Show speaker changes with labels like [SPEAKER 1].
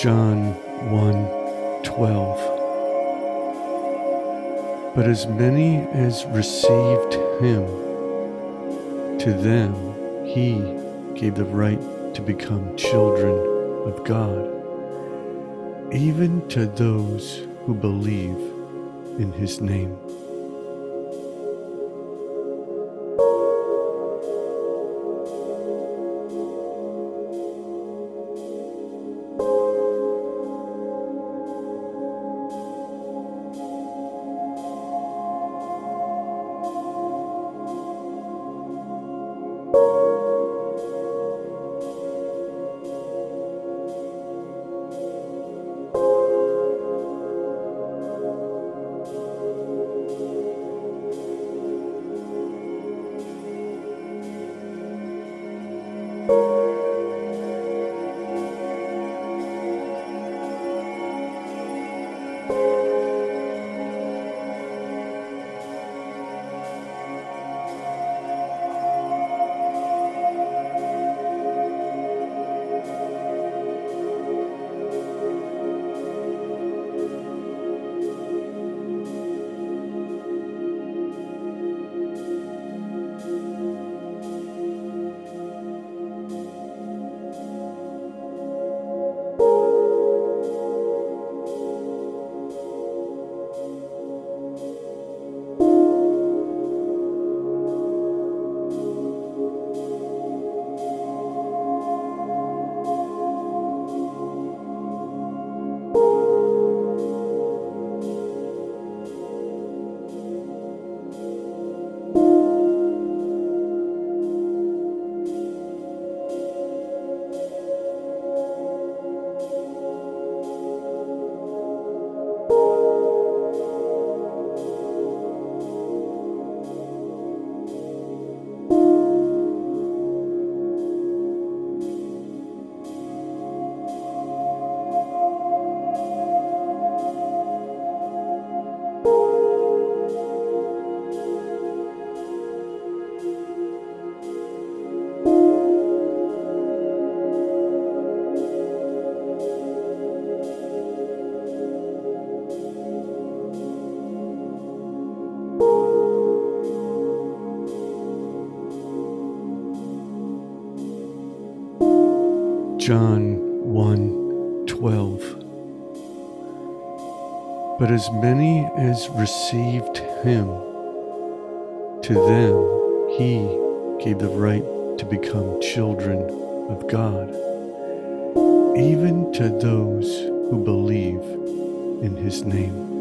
[SPEAKER 1] John 1 12. But as many as received him, to them he gave the right to become children of God, even to those who believe in his name. John 1 12. But as many as received him, to them he gave the right to become children of God, even to those who believe in his name.